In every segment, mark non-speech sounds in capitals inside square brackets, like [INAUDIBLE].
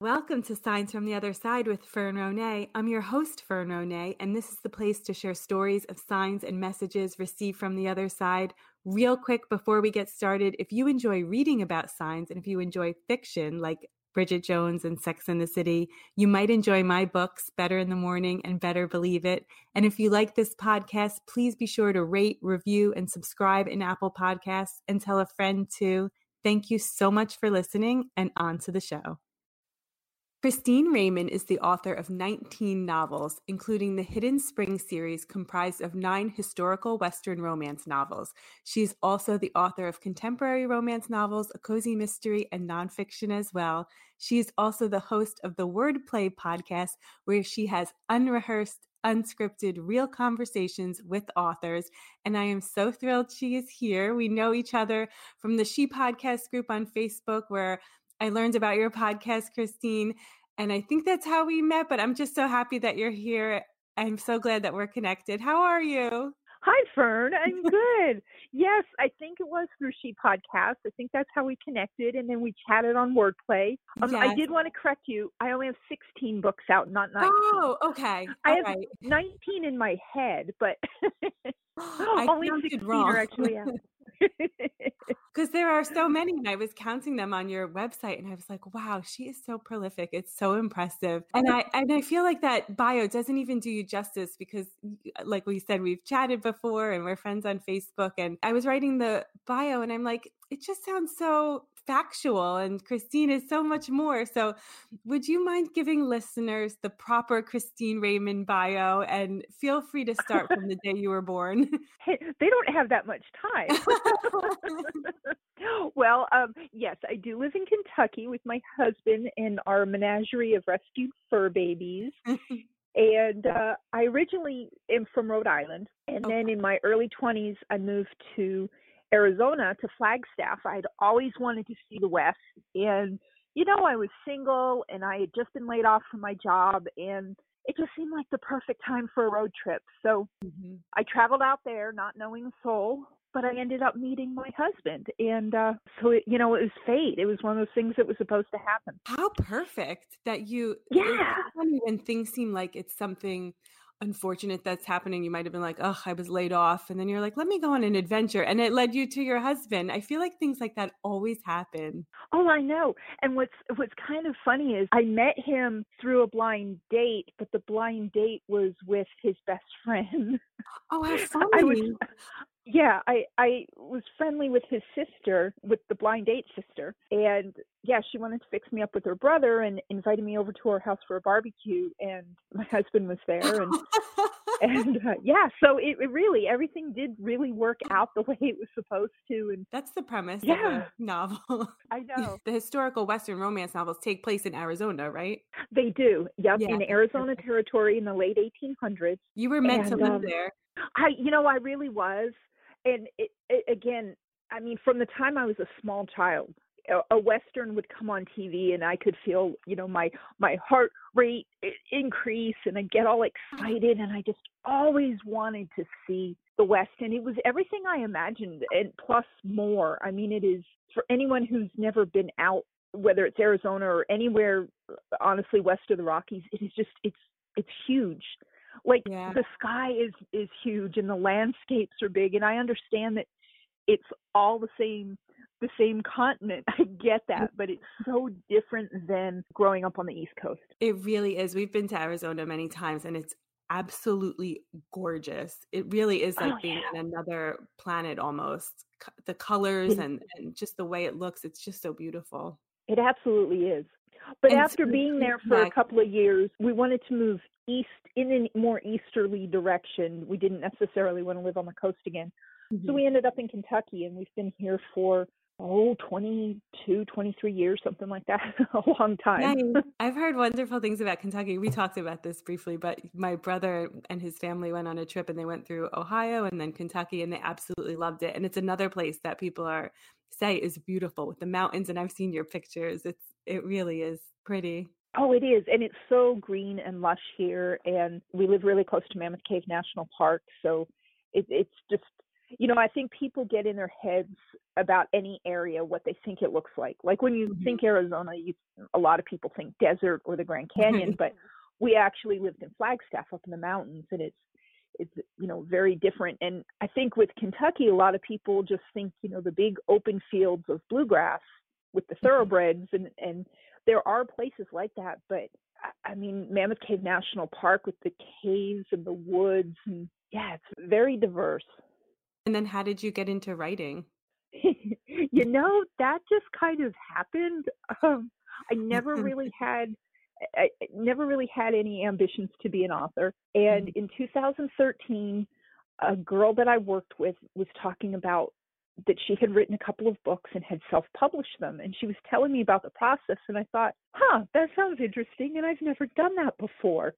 Welcome to Signs from the Other Side with Fern Ronay. I'm your host, Fern Ronay, and this is the place to share stories of signs and messages received from the other side. Real quick before we get started, if you enjoy reading about signs and if you enjoy fiction like Bridget Jones and Sex in the City. You might enjoy my books, Better in the Morning and Better Believe It. And if you like this podcast, please be sure to rate, review, and subscribe in Apple Podcasts and tell a friend too. Thank you so much for listening and on to the show. Kristine Raymond is the author of 19 novels, including the Hidden Spring series, comprised of nine historical Western romance novels. She's also the author of contemporary romance novels, a cozy mystery, and nonfiction as well. She is also the host of the Wordplay podcast, where she has unrehearsed, unscripted, real conversations with authors. And I am so thrilled she is here. We know each other from the She Podcast group on Facebook, where I learned about your podcast, Kristine, and I think that's how we met. But I'm just so happy that you're here. I'm so glad that we're connected. How are you? Hi, Fern. I'm [LAUGHS] good. yes, I think it was through She Podcast. I think that's how we connected, and then we chatted on Wordplay. Um, Yes. I did want to correct you. I only have 16 books out, not 19. Oh, okay. I All have right. 19 in my head, but I [LAUGHS] only counted 16 wrong. are actually out. [LAUGHS] Because there are so many, and I was counting them on your website, and I was like, "Wow, she is so prolific. It's so impressive." And I and I feel like that bio doesn't even do you justice because, uh, like we said, we've chatted before, and we're friends on Facebook. And I was writing the bio, and I'm like, it just sounds so factual, and Kristine is so much more. So, would you mind giving listeners the proper Kristine Raymond bio? And feel free to start from the [LAUGHS] day you were born. [LAUGHS] Hey, they don't have that much time. [LAUGHS] well, um, yes, I do live in Kentucky with my husband and our menagerie of rescued fur babies. and uh, I originally am from Rhode Island, and then in my early 20s, I moved to Arizona to Flagstaff. I'd always wanted to see the West, and you know, I was single and I had just been laid off from my job, and it just seemed like the perfect time for a road trip. So Mhm. I traveled out there not knowing a soul, but I ended up meeting my husband. And uh so it, you know, it was fate. It was one of those things that was supposed to happen. How perfect that you. Yeah. funny when things seem like it's something unfortunate that's happening. You might have been like, "Oh, I was laid off," and then you're like, "Let me go on an adventure," and it led you to your husband. I feel like things like that always happen. Oh, I know. And what's what's kind of funny is I met him through a blind date, but the blind date was with his best [LAUGHS] friend. Oh, how funny! I was yeah, I I was friendly with his sister, with the blind date sister, and yeah, she wanted to fix me up with her brother and invited me over to her house for a barbecue, and my [LAUGHS] husband was there, and [LAUGHS] and uh, yeah, so it, it really everything did really work out the [LAUGHS] way it was supposed to, and That's the premise of Yeah. novel. I know the historical Western romance novels take place in Arizona, right? they do. Yep, Yeah, in Arizona territory in the late 1800s. You were meant to And, live um, there. I, you know, I really was, and it, it, again, I mean, from the time I was a small child, a, western would come on TV, and I could feel, you know, my my heart rate increase, and I get all excited, and I just always wanted to see the West, and it was everything I imagined, and plus more. I mean, it is for anyone who's never been out, whether it's Arizona or anywhere, honestly, west of the Rockies, it is just it's it's huge like Yeah. the sky is is huge and the landscapes are big and i understand that it's all the same the same continent [LAUGHS] i get that but it's so different than growing up on the east coast It really is. We've been to Arizona many times and it's absolutely gorgeous. It really is like Oh, being yeah. on another planet almost. The colors and, and just the way it looks, it's just so beautiful. it absolutely is but And after so- being there for a couple of years we wanted to move east in a more easterly direction we didn't necessarily want to live on the coast again so Mhm. we ended up in kentucky and we've been here for oh 22 23 years something like that [LAUGHS] a long time Nice. [LAUGHS] I've heard wonderful things about Kentucky. We talked about this briefly, but my brother and his family went on a trip and they went through Ohio and then Kentucky and they absolutely loved it. And it's another place that people are say is beautiful with the mountains and I've seen your pictures. It's it really is pretty. Oh, it is. And it's so green and lush here. And we live really close to Mammoth Cave National Park. So it, it's just, you know, I think people get in their heads about any area what they think it looks like. Like when you Mhm. think Arizona, you, a lot of people think desert or the Grand Canyon, but we actually lived in Flagstaff up in the mountains and it's, it's you know very different and i think with kentucky a lot of people just think you know the big open fields of bluegrass with the thoroughbreds and and there are places like that but I- i mean mammoth cave national park with the caves and the woods and yeah it's very diverse And then how did you get into writing? [LAUGHS] you know that just kind of happened um i never [LAUGHS] really had I I never really had any ambitions to be an author. And in 2013 a girl that i worked with was talking about that she had written a couple of books and had self-published them and she was telling me about the process and i thought huh that sounds interesting and i've never done that before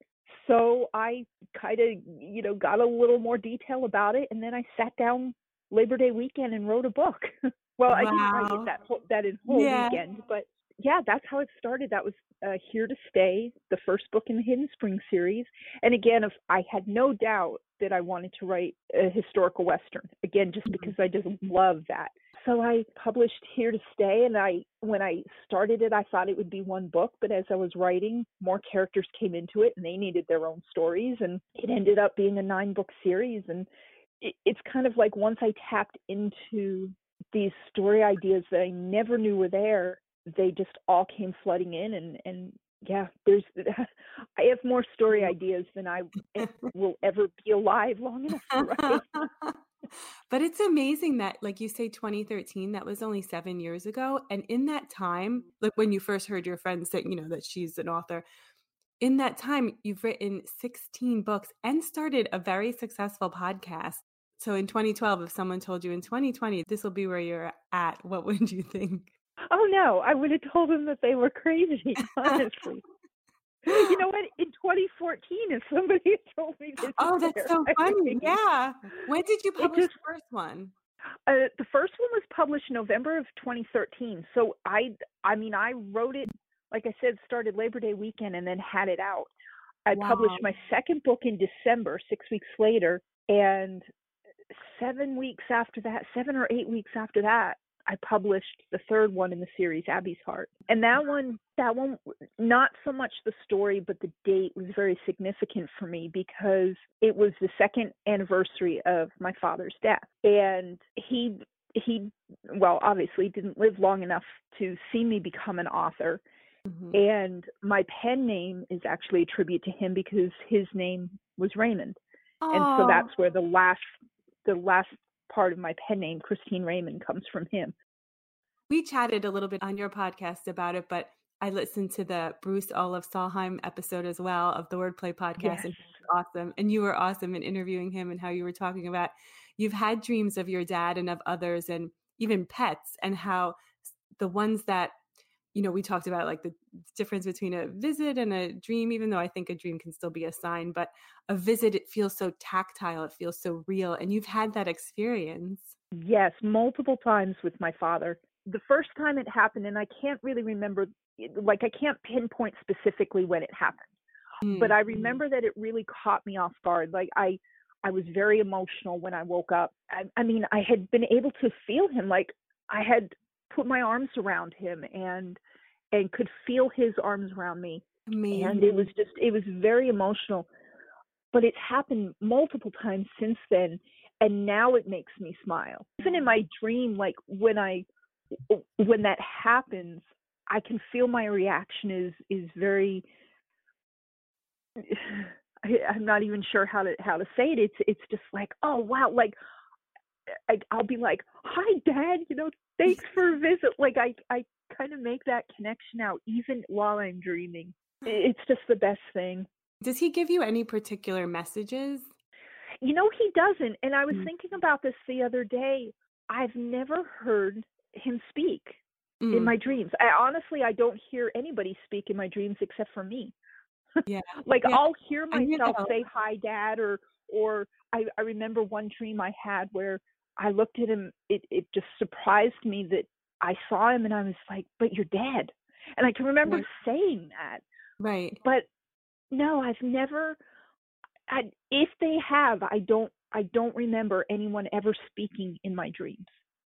so i kind of you know got a little more detail about it and then i sat down labor day weekend and wrote a book. [LAUGHS] Well i didn't write it that whole that in whole Yeah. weekend but yeah that's how it started. That was uh, here to stay the first book in the hidden spring series. And again if i had no doubt that i wanted to write a historical western again just because i just love that so i published here to stay and i when i started it i thought it would be one book but as i was writing more characters came into it and they needed their own stories and it ended up being a nine book series and it, it's kind of like once i tapped into these story ideas that i never knew were there they just all came flooding in and and yeah there's [LAUGHS] i have more story mm. ideas than i [LAUGHS] will ever be alive long enough [LAUGHS] to write but it's amazing that like you say 2013 that was only 7 years ago and in that time like when you first heard your friend say you know that she's an author in that time you've written 16 books and started a very successful podcast. So in 2012 if someone told you in 2020 this will be where you're at what would you think oh no i would have told them that they were crazy [LAUGHS] honestly you know what in 2014 if somebody had told me this oh that's where so funny yeah when did you publish just- the first one Uh, the first one was published November of 2013. So I, I mean, I wrote it, like I said, started Labor Day weekend and then had it out. I published my second book in December, six weeks later, and seven weeks after that, seven or eight weeks after that, I published the third one in the series, Abby's Heart. And that one, that one, not so much the story, but the date was very significant for me because it was the second anniversary of my father's death. And he, he, well, obviously didn't live long enough to see me become an author. Mhm. And my pen name is actually a tribute to him because his name was Raymond. And so that's where the last, the last part of my pen name, Kristine Raymond, comes from him. we chatted a little bit on your podcast about it, but I listened to the Bruce Olav Solheim episode as well of the Wordplay podcast, and Yes. he was awesome. And you were awesome in interviewing him and how you were talking about you've had dreams of your dad and of others, and even pets, and how the ones that you know we talked about like the difference between a visit and a dream even though i think a dream can still be a sign but a visit it feels so tactile it feels so real and you've had that experience Yes, multiple times with my father. The first time it happened, and I can't really remember, like, I can't pinpoint specifically when it happened, but I mm. remember that it really caught me off guard. Like, I, I was very emotional when I woke up. I, I mean, I had been able to feel him, like, I had put my arms around him and, and could feel his arms around me. And it was just it was very emotional. But it's happened multiple times since then and now it makes me smile. Even in my dream like when i when that happens i can feel my reaction is is very [SIGHS] I, i'm not even sure how to how to say it. It's it's just like oh wow like I, i'll be like hi dad you know thanks for a visit like i i kind of make that connection out even while i'm dreaming it's just the best thing Does he give you any particular messages? You know, he doesn't. And I was Mm. thinking about this the other day. I've never heard him speak Mm. in my dreams. I honestly I don't hear anybody speak in my dreams except for me. yeah. [LAUGHS] Like Yeah, I'll hear I hear that myself say hi dad or or I I remember one dream I had where I looked at him it it just surprised me that I saw him and I was like but you're dead. And I can remember Right. saying that. Right. But no, I've never I, if they have I don't I don't remember anyone ever speaking in my dreams.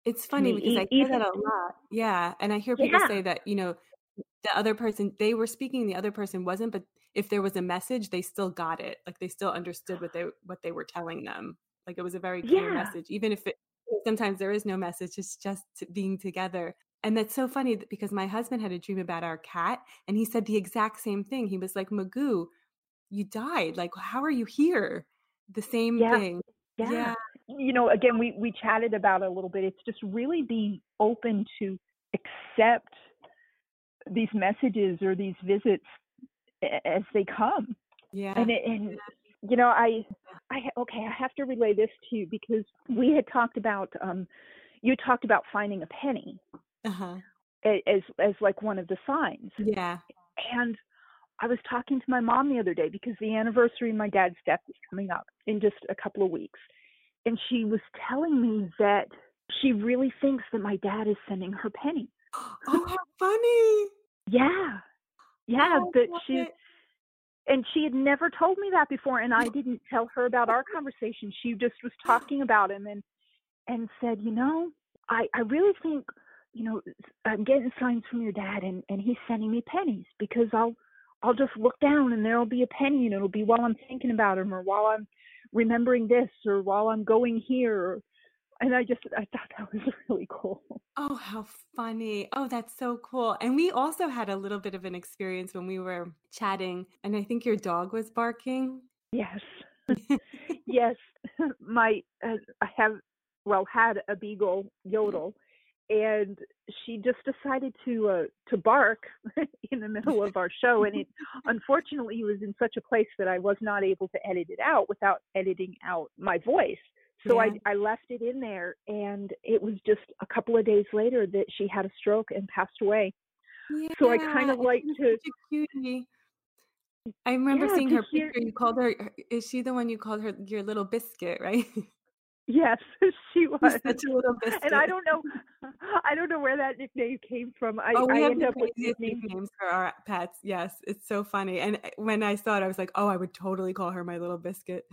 It's funny because I hear that a lot. Yeah. And I hear people yeah. say that, you know, the other person, they were speaking, the other person wasn't, but if there was a message, they still got it. Like they still understood what they what they were telling them. Like it was a very clear Yeah. message, even if it sometimes there is no message, it's just being together. And that's so funny because my husband had a dream about our cat and he said the exact same thing. He was like, Magoo, you died. Like, how are you here? The same Yeah. thing. Yeah. Yeah. You know, again, we we chatted about it a little bit. It's just really being open to accept these messages or these visits as they come. Yeah. And it, and you know, I I okay, I have to relay this to you because we had talked about um you talked about finding a penny Uh-huh. as as like one of the signs. Yeah. And I was talking to my mom the other day because the anniversary of my dad's death is coming up in just a couple of weeks. And she was telling me that she really thinks that my dad is sending her pennies. Oh, how funny. Yeah. Yeah, Oh, that she it. And she had never told me that before and I didn't tell her about our conversation. She just was talking about him and and said, "You know, I I really think, you know, I'm getting signs from your dad and and he's sending me pennies because I'll I'll just look down and there'll be a penny and it'll be while I'm thinking about him or while I'm remembering this or while I'm going here or and I just I thought that was [LAUGHS] really cool. Oh, how funny. Oh, that's so cool. And we also had a little bit of an experience when we were chatting, and I think your dog was barking. Yes. [LAUGHS] [LAUGHS] yes. My uh, I have well had a beagle yodel and she just decided to uh to bark in the middle of our show and it unfortunately was in such a place that I was not able to edit it out without editing out my voice. So Yeah. I I left it in there and it was just a couple of days later that she had a stroke and passed away. Yeah, So I kind of like to cutie. I remember Yeah, seeing her hear- picture. You called her, is she the one you called her your little biscuit, right? yes, [LAUGHS] she [LAUGHS] was. Such a little biscuit. and I don't know, [LAUGHS] I don't know where that nickname came from. I, Oh, we I have end up with nicknames. for our pets. Yes, it's so funny. And uh, when I saw it, I was like, oh, I would totally call her my little biscuit.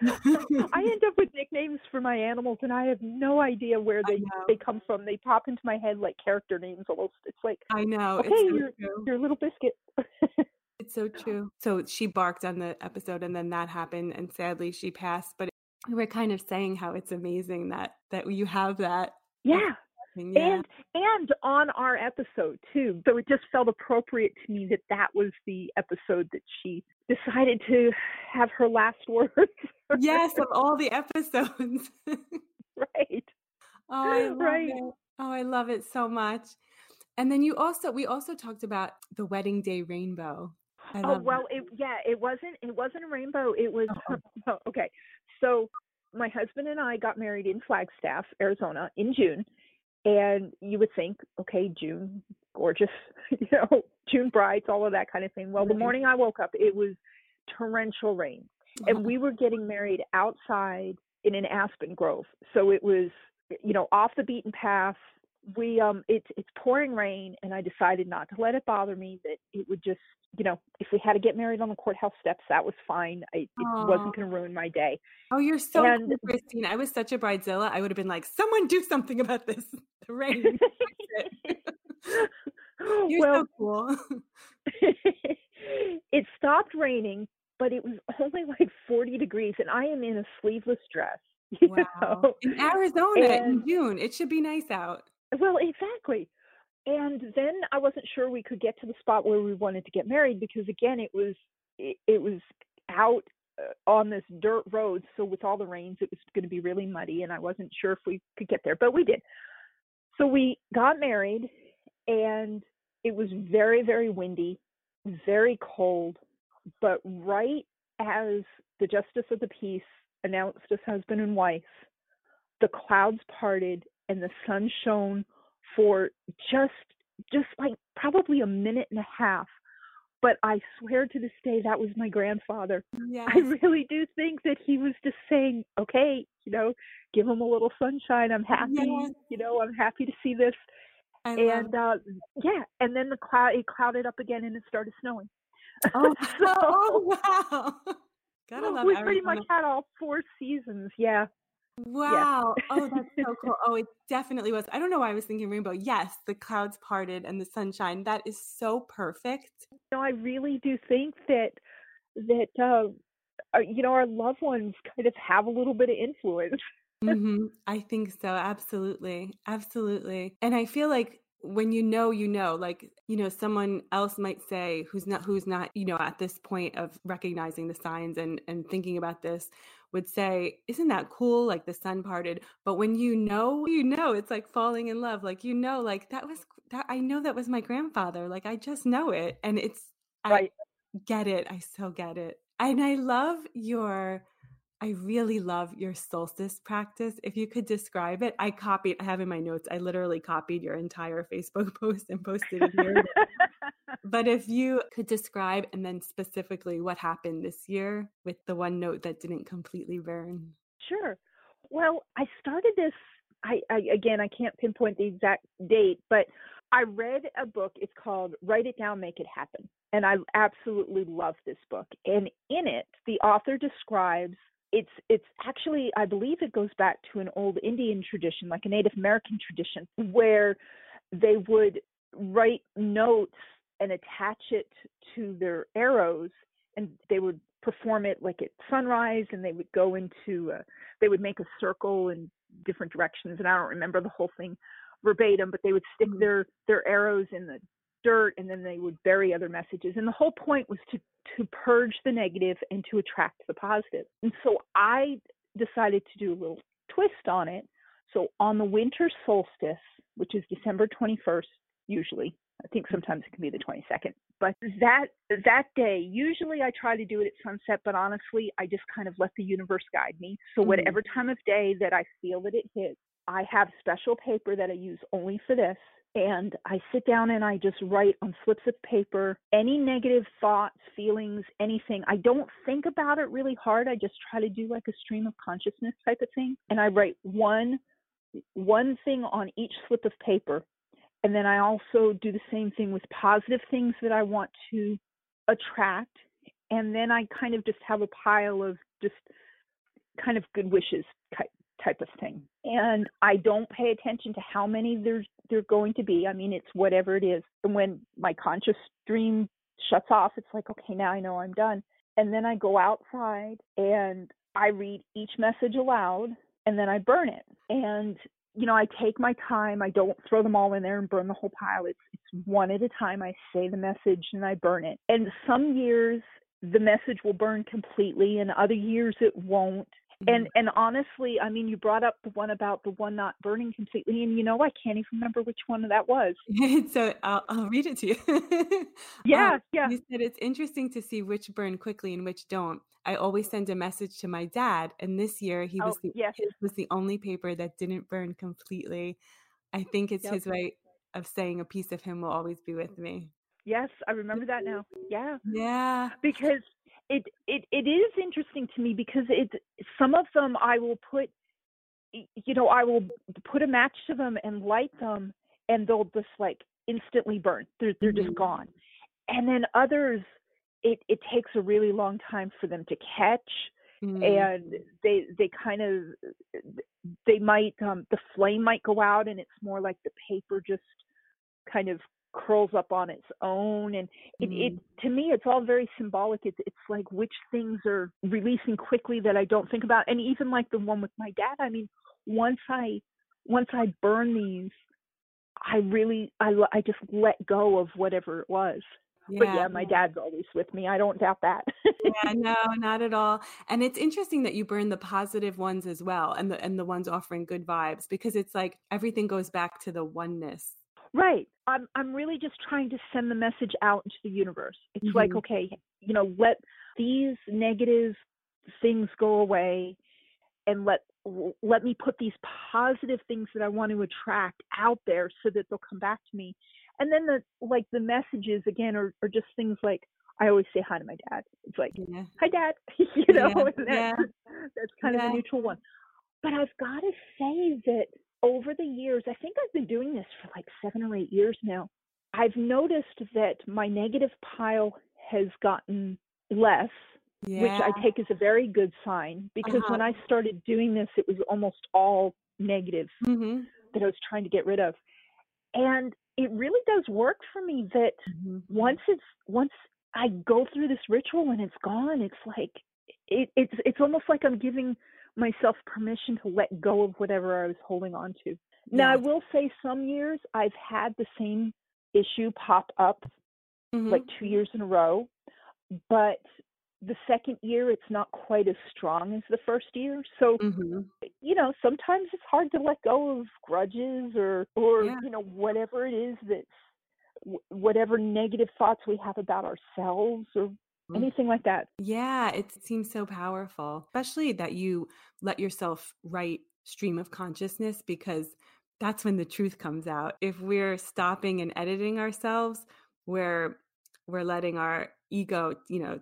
[LAUGHS] I end up with nicknames for my animals, and I have no idea where they they come from. They pop into my head like character names almost. It's like, I know. okay, it's so you're true. a little biscuit. It's so true. So she barked on the episode, and then that happened, and sadly she passed. But we were kind of saying how it's amazing that that you have that. yeah. Yeah. And and on our episode too. So it just felt appropriate to me that that was the episode that she decided to have her last [LAUGHS] words. yes, of all the episodes. [LAUGHS] [LAUGHS] oh, right. I love Right. it. Oh, I love it so much. And then you also we also talked about the wedding day rainbow. Oh well, it yeah, it wasn't it wasn't a rainbow. It was Oh, oh, okay. So my husband and I got married in Flagstaff, Arizona, in June, and you would think, okay, June, gorgeous, [LAUGHS] you know, June brides, all of that kind of thing. Well, the morning I woke up, it was torrential rain, and we were getting married outside in an aspen grove, so it was you know off the beaten path. We um, it's it's pouring rain, and I decided not to let it bother me. That it would just you know, if we had to get married on the courthouse steps, that was fine. I, it wasn't going to ruin my day. Oh, you're so And- cool, Kristine. I was such a bridezilla. I would have been like, someone do something about this. [LAUGHS] The rain. It." [LAUGHS] You're well, so cool. [LAUGHS] it stopped raining, but it was only like 40 degrees, and I am in a sleeveless dress. you Wow. know? In Arizona in June. It should be nice out. Well, exactly. And then I wasn't sure we could get to the spot where we wanted to get married because again, it was it, it was out uh, on this dirt road, so with all the rains, it was going to be really muddy, and I wasn't sure if we could get there, but we did. So we got married, and it was very very windy, very cold, but right as the justice of the peace announced us husband and wife, the clouds parted and the sun shone for just just like probably a minute and a half but I swear to this day that was my grandfather. Yes. I really do think that he was just saying, "Okay, you know, give him a little sunshine. I'm happy. Yes. You know, I'm happy to see this." I and uh yeah, and then the cloud it clouded up again and it started snowing. Oh, [LAUGHS] so [LAUGHS] oh wow. [LAUGHS] Gotta love we pretty much had all four seasons. Yeah. Wow. Oh, that's [LAUGHS] so cool. Oh, it definitely was. I don't know why I was thinking rainbow. Yes, the clouds parted and the sunshine. That is so perfect. You know, I really do think that that uh, uh, you know our loved ones kind of have a little bit of influence. hmm I think so. Absolutely. Absolutely. And I feel like when you know, you know, like, you know, someone else might say who's not, who's not, you know, at this point of recognizing the signs and, and thinking about this would say, isn't that cool? Like the sun parted. But when you know, you know, it's like falling in love. Like, you know, like that was, that I know that was my grandfather. Like, I just know it. And it's, Right. I get it. I so get it. And I love your, I really love your solstice practice. If you could describe it, I copied, I have in my notes, I literally copied your entire Facebook [LAUGHS] post and posted it here. [LAUGHS] [LAUGHS] but if you could describe and then specifically what happened this year with the one note that didn't completely burn. Sure. Well, I started this. I, I again, I can't pinpoint the exact date, but I read a book. It's called "Write It Down, Make It Happen," and I absolutely love this book. And in it, the author describes it's it's actually I believe it goes back to an old Indian tradition, like a Native American tradition, where they would write notes and attach it to their arrows, and they would perform it like at sunrise, and they would go into uh, they would make a circle in different directions, and I don't remember the whole thing verbatim, but they would stick Mhm. their their arrows in the dirt and then they would bury other messages and the whole point was to to purge the negative and to attract the positive and so i decided to do a little twist on it so on the winter solstice which is december 21st usually i think sometimes it can be the 22nd but that that day usually i try to do it at sunset but honestly i just kind of let the universe guide me so Mhm. whatever time of day that i feel that it hits i have special paper that i use only for this and I sit down and I just write on slips of paper any negative thoughts, feelings, anything. I don't think about it really hard. I just try to do like a stream of consciousness type of thing. And I write one one thing on each slip of paper. And then I also do the same thing with positive things that I want to attract. And then I kind of just have a pile of just kind of good wishes type of thing. And I don't pay attention to how many there's they're going to be. I mean, it's whatever it is. And when my conscious stream shuts off, it's like, okay, now I know I'm done. And then I go outside and I read each message aloud and then I burn it. And you know, I take my time. I don't throw them all in there and burn the whole pile. It's it's one at a time. I say the message and I burn it. And some years the message will burn completely and other years it won't and and honestly i mean you brought up the one about the one not burning completely and you know i can't even remember which one that was [LAUGHS] so I'll, I'll read it to you. [LAUGHS] yeah Um, yeah You said it's interesting to see which burn quickly and which don't. I always send a message to my dad, and this year he was Oh, the yes. his was the only paper that didn't burn completely. I think it's Yep. his way of saying a piece of him will always be with me. yes i remember that now yeah Yeah. because it it it is interesting to me because it some of them i will put you know i will put a match to them and light them and they'll just like instantly burn they're they're just Mhm. gone and then others it it takes a really long time for them to catch Mm. and they they kind of they might um the flame might go out and it's more like the paper just kind of curls up on its own and it, it mm-hmm. to me it's all very symbolic. It's it's like which things are releasing quickly that I don't think about and even like the one with my dad I mean once I once I burn these I really i i just let go of whatever it was. But yeah. my dad's always with me. I don't doubt that. Yeah, [LAUGHS] no, not at all. And it's interesting that you burn the positive ones as well, and the and the ones offering good vibes, because it's like everything goes back to the oneness. Right. I'm I'm really just trying to send the message out into the universe. It's like, Mhm. okay, you know, let these negative things go away and let let me put these positive things that I want to attract out there so that they'll come back to me. And then the like the messages again are, are just things like I always say hi to my dad. It's like, yeah. hi dad, [LAUGHS] you know, yeah. that, yeah. [LAUGHS] that's kind of a neutral one. But I've got to say that over the years, I think I've been doing this for like seven or eight years now. I've noticed that my negative pile has gotten less, yeah. which I take as a very good sign because uh-huh. when I started doing this, it was almost all negative mm-hmm. that I was trying to get rid of. And it really does work for me that mm-hmm. once it's once I go through this ritual and it's gone, it's like it, it's it's almost like I'm giving myself permission to let go of whatever I was holding on to. Now, I will say some years I've had the same issue pop up mm-hmm. like two years in a row, but the second year it's not quite as strong as the first year. So, mm-hmm. you know, sometimes it's hard to let go of grudges or, or, yeah. you know, whatever it is that whatever negative thoughts we have about ourselves or. Mm. anything like that. Yeah, it seems so powerful, especially that you let yourself write stream of consciousness because that's when the truth comes out. If we're stopping and editing ourselves, we're we're letting our ego, you know,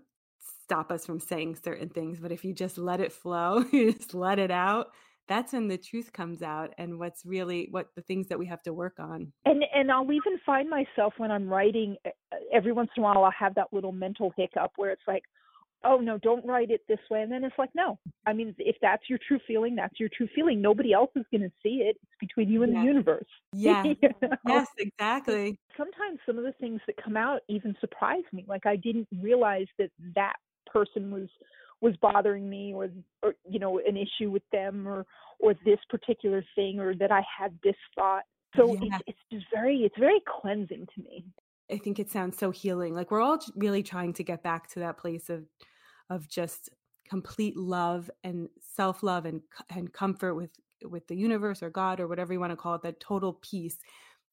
stop us from saying certain things. But if you just let it flow, [LAUGHS] you just let it out, that's when the truth comes out and what's really what the things that we have to work on. And and i'll even find myself when i'm writing every once in a while i'll have that little mental hiccup where it's like oh no don't write it this way. And then it's like no. I mean if that's your true feeling that's your true feeling. Nobody else is going to see it. It's between you and the universe. [LAUGHS] Yeah. you know? yes exactly. Sometimes some of the things that come out even surprise me. Like i didn't realize that that person was was bothering me or or you know an issue with them or or this particular thing or that I had this thought. So yeah. it's, it's just very it's very cleansing to me. I think it sounds so healing. Like we're all really trying to get back to that place of of just complete love and self-love and and comfort with with the universe or God or whatever you want to call it, that total peace.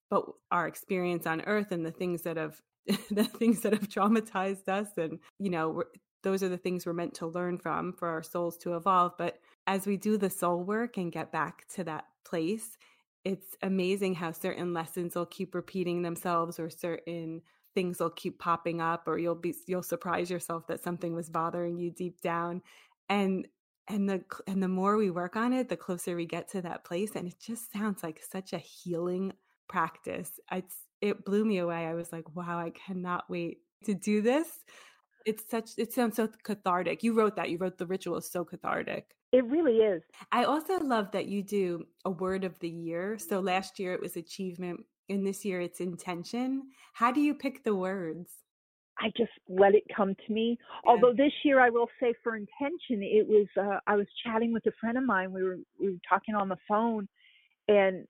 But our experience on earth and the things that have [LAUGHS] the things that have traumatized us and you know those are the things we're meant to learn from for our souls to evolve. But as we do the soul work and get back to that place, it's amazing how certain lessons will keep repeating themselves or certain things will keep popping up or you'll be you'll surprise yourself that something was bothering you deep down. And and the and the more we work on it the closer we get to that place and it just sounds like such a healing practice. It's it blew me away. I was like wow i cannot wait to do this it's such it sounds so cathartic you wrote that you wrote the ritual is so cathartic it really is i also love that you do a word of the year so last year it was achievement and this year it's intention how do you pick the words I just let it come to me. Yeah. Although this year, I will say for intention, it was uh, I was chatting with a friend of mine. We were we were talking on the phone, and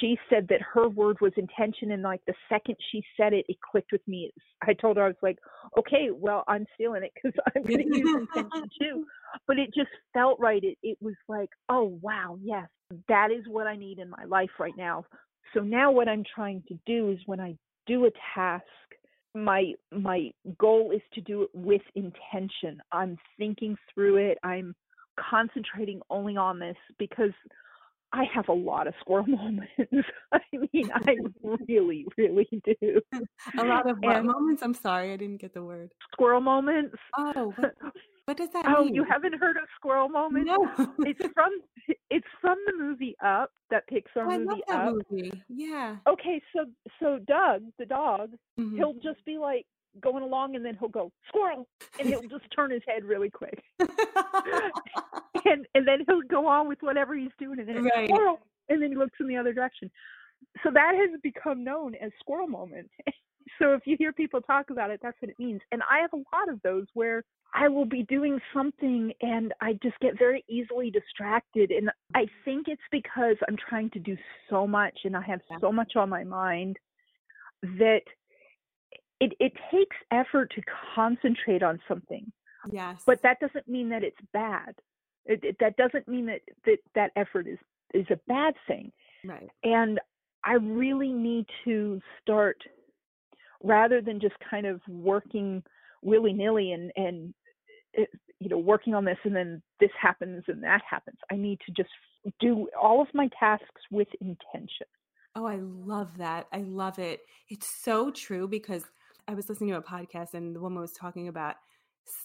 she said that her word was intention and like the second she said it it clicked with me. I told her i was like okay well i'm stealing it because i'm going [LAUGHS] to use intention too. But it just felt right. It, it was like oh wow yes that is what i need in my life right now. So now what i'm trying to do is when i do a task my my goal is to do it with intention. I'm thinking through it. I'm concentrating only on this because I have a lot of squirrel [LAUGHS] moments. I mean, I really, really do. A lot of moments? I'm sorry, I didn't get the word. Squirrel moments. Oh, what, [LAUGHS] what does that oh, mean? you haven't heard of squirrel moments? No. it's [LAUGHS] from it's from the movie Up, that Pixar oh, I movie that Up. Movie. Yeah. Okay, so so Doug, the dog, mm-hmm. he'll just be like, going along and then he'll go squirrel and he'll just turn his head really quick. [LAUGHS] And and then he'll go on with whatever he's doing and then right. squirrel and then he looks in the other direction. So that has become known as squirrel moment. [LAUGHS] So if you hear people talk about it that's what it means. And i have a lot of those where i will be doing something and i just get very easily distracted. And i think it's because i'm trying to do so much and i have so much on my mind that it, it takes effort to concentrate on something. Yes. But that doesn't mean that it's bad. It, it, that doesn't mean that, that that effort is is a bad thing. Right. And I really need to start rather than just kind of working willy nilly and and eh, you know, working on this and then this happens and that happens. I need to just do all of my tasks with intention. Oh, I love that. I love it. It's so true because I was listening to a podcast and the woman was talking about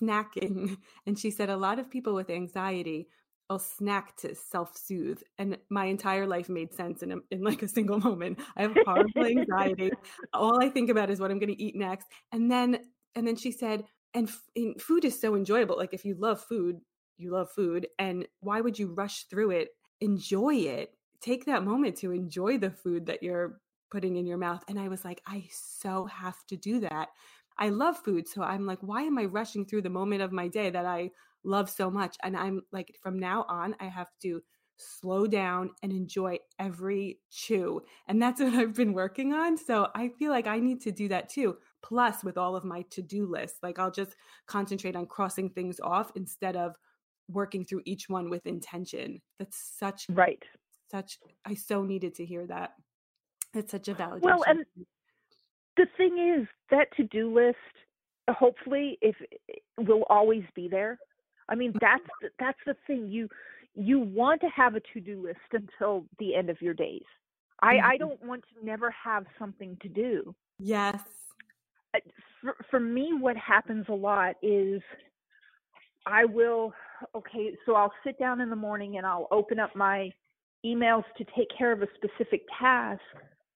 snacking. [LAUGHS] And she said a lot of people with anxiety will snack to self soothe. And my entire life made sense in, a, in like a single moment. I have horrible anxiety. All I think about is what I'm going to eat next. And then, and then she said, and, f- and food is so enjoyable. Like if you love food, you love food. And why would you rush through it? Enjoy it. Take that moment to enjoy the food that you're putting in your mouth. And I was like, I so have to do that. I love food. So I'm like, why am I rushing through the moment of my day that I love so much? And I'm like, from now on, I have to slow down and enjoy every chew. And that's [LAUGHS] what I've been working on. So I feel like I need to do that too. Plus, with all of my to do lists, like I'll just concentrate on crossing things off instead of working through each one with intention. That's such, right. Such, I so needed to hear that. It's such a validation. Well, and the thing is that to-do list uh, hopefully if will always be there. I mean, mm-hmm. that's the, that's the thing. You you want to have a to-do list until the end of your days. I I mm-hmm. don't want to never have something to do. Yes. For, for me what happens a lot is I will okay, so I'll sit down in the morning and I'll open up my emails to take care of a specific task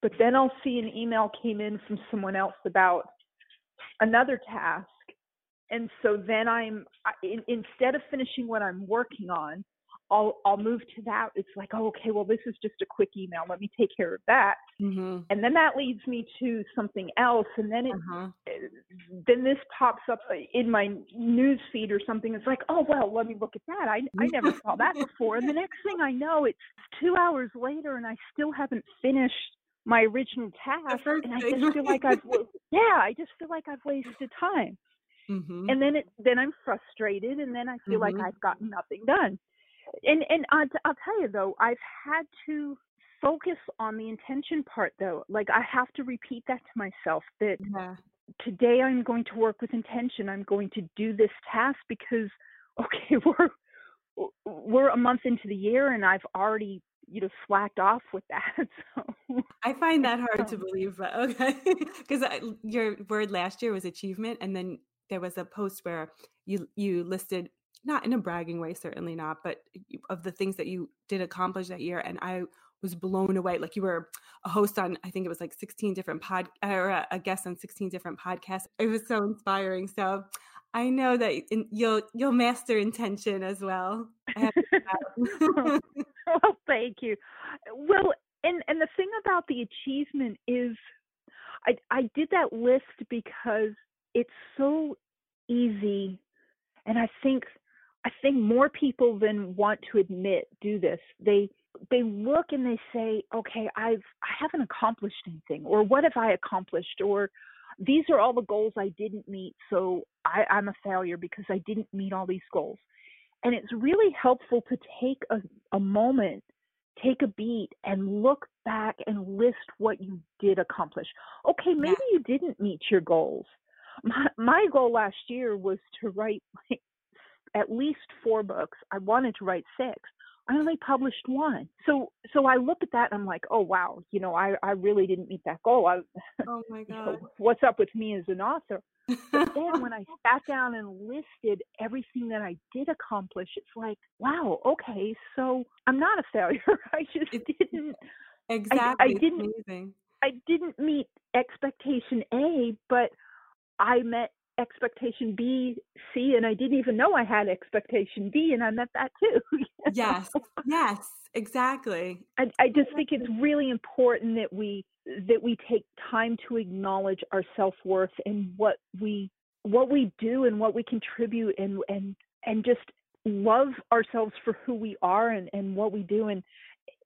but then I'll see an email came in from someone else about another task. And so then I'm in, instead of finishing what I'm working on, I'll I'll move to that. It's like, oh, okay, well, this is just a quick email. Let me take care of that, mm-hmm. and then that leads me to something else, and then it uh-huh. then this pops up in my news feed or something. It's like, oh well, let me look at that. I I never saw that [LAUGHS] before, and the next thing I know, it's two hours later, and I still haven't finished my original task and I just feel like I've [LAUGHS] yeah, I just feel like I've wasted time. Mm-hmm. And then it then I'm frustrated and then I feel mm-hmm. like I've gotten nothing done. And and I'll, I'll tell you though, I've had to focus on the intention part though. Like I have to repeat that to myself that yeah. today I'm going to work with intention. I'm going to do this task because [LAUGHS] okay, we're we're a month into the year and I've already you know slacked off with that [LAUGHS] so i find that hard to believe but okay [LAUGHS] because your word last year was achievement and then there was a post where you you listed not in a bragging way certainly not but of the things that you did accomplish that year and i was blown away like you were a host on i think it was like 16 different pod or a guest on 16 different podcasts. It was so inspiring so I know that you'll you'll master intention as well. [LAUGHS] well, [LAUGHS] thank you. Well, and and the thing about the achievement is, I I did that list because it's so easy, and I think I think more people than want to admit do this. They they look and they say, okay, I've I haven't accomplished anything, or what have I accomplished, or these are all the goals I didn't meet, so I, I'm a failure because I didn't meet all these goals. And it's really helpful to take a, a moment, take a beat, and look back and list what you did accomplish. Okay, maybe yeah. you didn't meet your goals. [LAUGHS] My, my goal last year was to write like at least four books. I wanted to write six. I only published one. So so I look at that and I'm like, oh wow, you know, I I really didn't meet that goal. I, oh my god, [LAUGHS] you know, what's up with me as an author? But [LAUGHS] then when I sat down and listed everything that I did accomplish, it's like, wow, okay, so I'm not a failure. [LAUGHS] I just didn't exactly. I, I didn't. Amazing. I didn't meet expectation A, but I met expectation B, C, and I didn't even know I had expectation D, and I met that too. [LAUGHS] yes, yes, exactly. I, I just think it's really important that we that we take time to acknowledge our self worth and what we what we do and what we contribute and and and just love ourselves for who we are and and what we do. And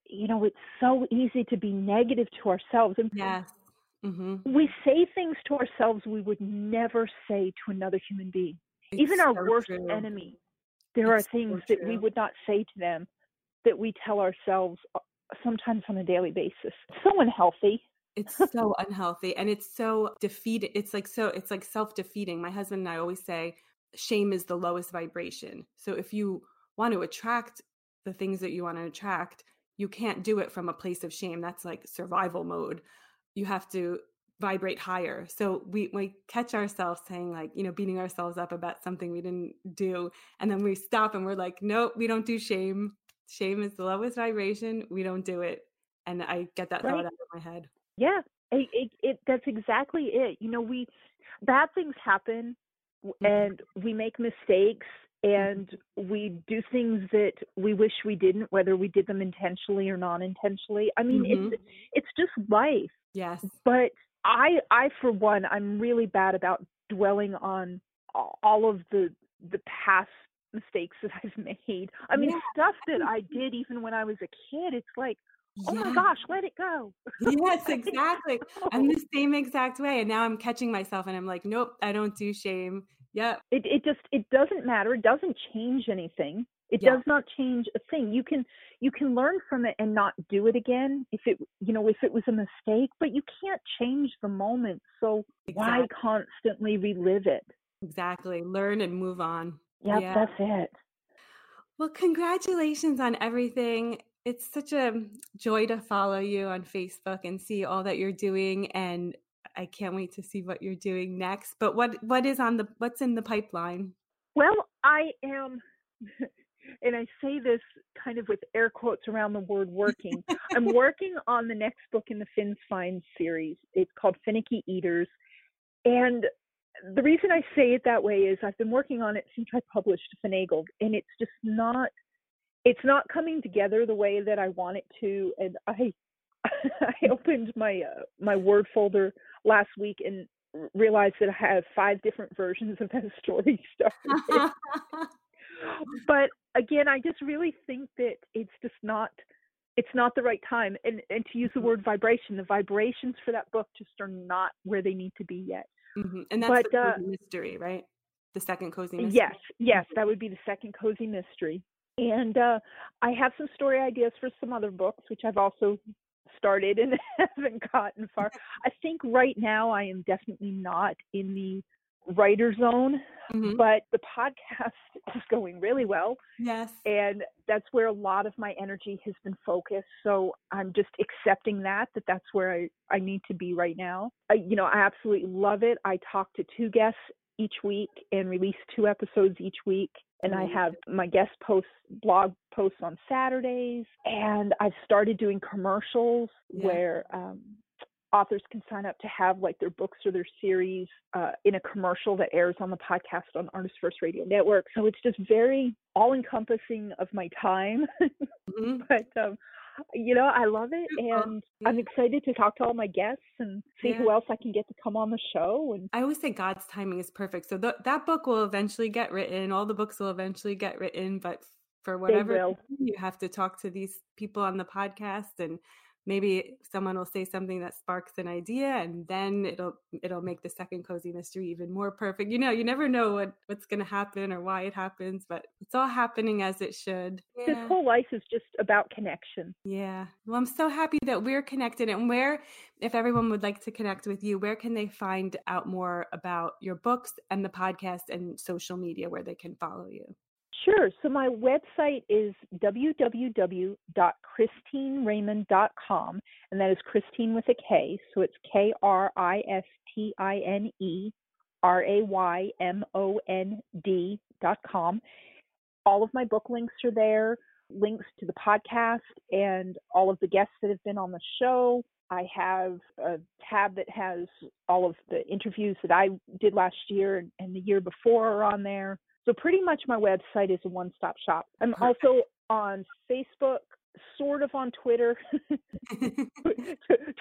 you know it's so easy to be negative to ourselves. And yes Mm-hmm. We say things to ourselves we would never say to another human being, it's even our so worst true. enemy. There it's are things so that we would not say to them that we tell ourselves uh, sometimes on a daily basis. So unhealthy. It's [LAUGHS] so unhealthy and it's so defeated. It's like so it's like self-defeating. My husband and I always say shame is the lowest vibration. So if you want to attract the things that you want to attract, you can't do it from a place of shame. That's like survival mode. You have to vibrate higher. So we we catch ourselves saying like, you know, beating ourselves up about something we didn't do and then we stop and we're like, "Nope, we don't do shame. Shame is the lowest vibration. We don't do it." And I get that right. thought out of my head. Yeah. It, it, it that's exactly it. You know, we bad things happen mm-hmm. and we make mistakes and we do things that we wish we didn't whether we did them intentionally or non-intentionally i mean mm-hmm. it's it's just life yes but i i for one i'm really bad about dwelling on all of the the past mistakes that [LAUGHS] i've made i mean yeah. stuff that i did even when i was a kid it's like oh my gosh let it go yes [LAUGHS] exactly i'm the same exact way and now i'm catching myself and i'm like nope i don't do shame yeah. It it just it doesn't matter. It doesn't change anything. It yeah. does not change a thing. You can you can learn from it and not do it again if it you know if it was a mistake, but you can't change the moment. So exactly. why constantly relive it? Exactly. Learn and move on. Yep, yeah, that's it. Well, congratulations on everything. It's such a joy to follow you on Facebook and see all that you're doing and I can't wait to see what you're doing next. But what what is on the what's in the pipeline? Well, I am [LAUGHS] and I say this kind of with air quotes around the word working. [LAUGHS] I'm working on the next book in the Finn's Find series. It's called Finicky Eaters. And the reason I say it that way is I've been working on it since I published Finagled, and it's just not it's not coming together the way that I want it to. And I [LAUGHS] I opened my uh, my Word folder last week and realized that I have five different versions of that story started. [LAUGHS] but again, I just really think that it's just not it's not the right time. And and to use the word vibration, the vibrations for that book just are not where they need to be yet. Mm-hmm. And that's but, the uh, mystery, right? The second cozy mystery. Yes, yes, that would be the second cozy mystery. And uh, I have some story ideas for some other books, which I've also started [LAUGHS] and haven't gotten far. I think right now I am definitely not in the writer zone, mm-hmm. but the podcast [LAUGHS] is going really well. Yes. And that's where a lot of my energy has been focused. So I'm just accepting that, that that's where I, I need to be right now. I, you know, I absolutely love it. I talk to two guests each week and release two episodes each week and I have my guest posts, blog posts on Saturdays, and I've started doing commercials yeah. where um, authors can sign up to have like their books or their series uh, in a commercial that airs on the podcast on Artist First Radio Network. So it's just very all encompassing of my time. mm-hmm. [LAUGHS] but um, you know, I love it, and I'm excited to talk to all my guests and see yeah. who else I can get to come on the show. And I always say God's timing is perfect. So th- that book will eventually get written. All the books will eventually get written, but for whatever you have to talk to these people on the podcast and maybe someone will say something that sparks an idea and then it'll it'll make the second cozy mystery even more perfect. You know you never know what what's going to happen or why it happens but it's all happening as it should. Yeah. this whole life is just about connection. Yeah. Well i'm so happy that we're connected and where if everyone would like to connect with you where can they find out more about your books and the podcast and social media where they can follow you Sure. So my website is www.kristineraymond.com, and that is Christine with a K. So it's K R I S T I N E R A Y M O N D dot com. All of my book links are there, links to the podcast and all of the guests that have been on the show. I have a tab that has all of the interviews that I did last year and the year before are on there. So pretty much my website is a one-stop shop. I'm also on Facebook, sort of on Twitter. [LAUGHS]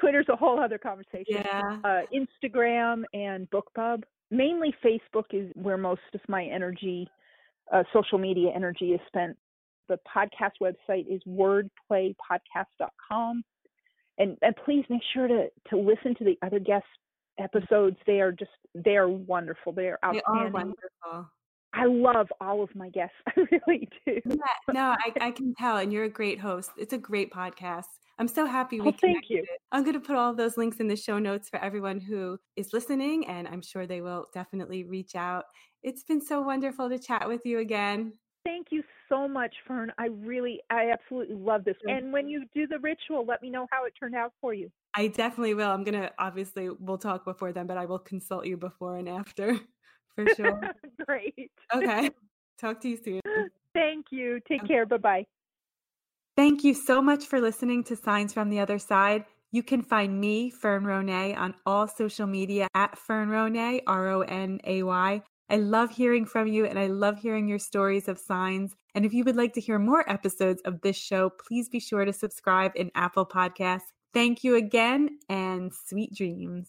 Twitter's a whole other conversation. Yeah. Uh, Instagram and BookBub. Mainly Facebook is where most of my energy, uh, social media energy is spent. The podcast website is wordplaypodcast.com. And, and please make sure to, to listen to the other guest episodes. They are just, they are wonderful. They are outstanding. They are wonderful. I love all of my guests. [LAUGHS] I really do. Yeah, no, I, I can tell. And you're a great host. It's a great podcast. I'm so happy oh, we well, thank you. I'm going to put all those links in the show notes for everyone who is listening, and I'm sure they will definitely reach out. It's been so wonderful to chat with you again. Thank you so much, Fern. I really, I absolutely love this. And when you do the ritual, let me know how it turned out for you. I definitely will. I'm going to, obviously, we'll talk before then, but I will consult you before and after [LAUGHS] for sure. [LAUGHS] Great. Okay. Talk to you soon. [LAUGHS] Thank you. Take care. Bye bye. Thank you so much for listening to Signs from the Other Side. You can find me, Fern Ronay, on all social media at Fern Ronay, R O N A Y. I love hearing from you and I love hearing your stories of signs. And if you would like to hear more episodes of this show, please be sure to subscribe in Apple Podcasts. Thank you again and sweet dreams.